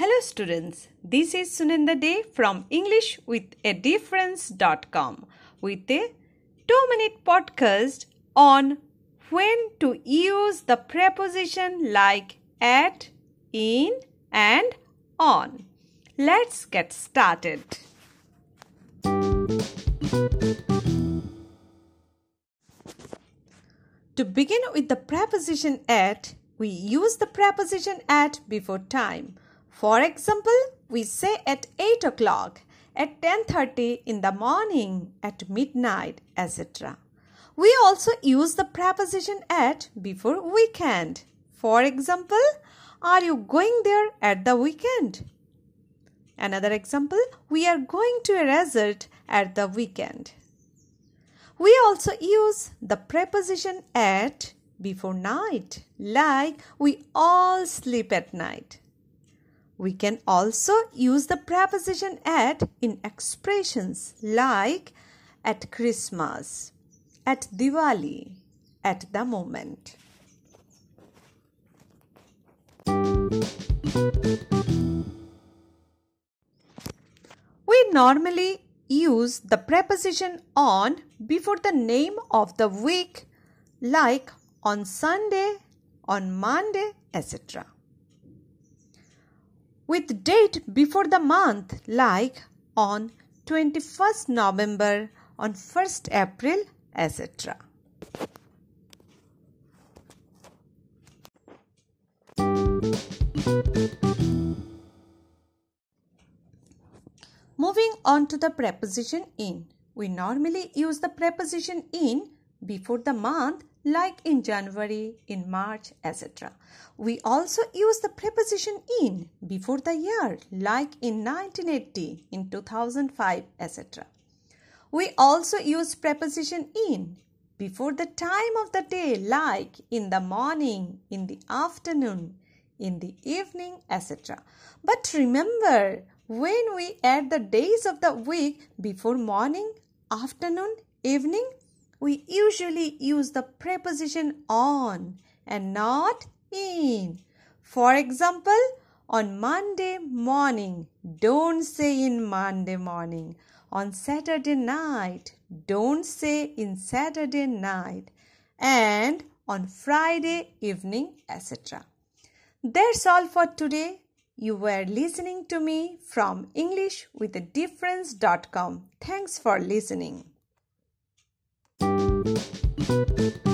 Hello students, this is Sunenda Day from English with a difference.com with a 2 minute podcast on when to use the preposition like at, in and on. Let's get started. To begin with the preposition at, we use the preposition at before time. For example, we say at 8 o'clock, at 10.30 in the morning, at midnight, etc. We also use the preposition at before weekend. For example, are you going there at the weekend? Another example, we are going to a resort at the weekend. We also use the preposition at before night, like we all sleep at night. We can also use the preposition at in expressions like at Christmas, at Diwali, at the moment. We normally use the preposition on before the name of the week like on Sunday, on Monday, etc. With date before the month like on 21st November, on 1st April, etc. Moving on to the preposition in. We normally use the preposition in before the month like in January, in March, etc. We also use the preposition in before the year like in 1980, in 2005, etc. We also use preposition in before the time of the day like in the morning, in the afternoon, in the evening, etc. But remember, when we add the days of the week before morning, afternoon, evening, we usually use the preposition on and not in. For example, on Monday morning, don't say in Monday morning. On Saturday night, don't say in Saturday night. And on Friday evening, etc. That's all for today. You were listening to me from English with a difference.com. Thanks for listening. Thank you.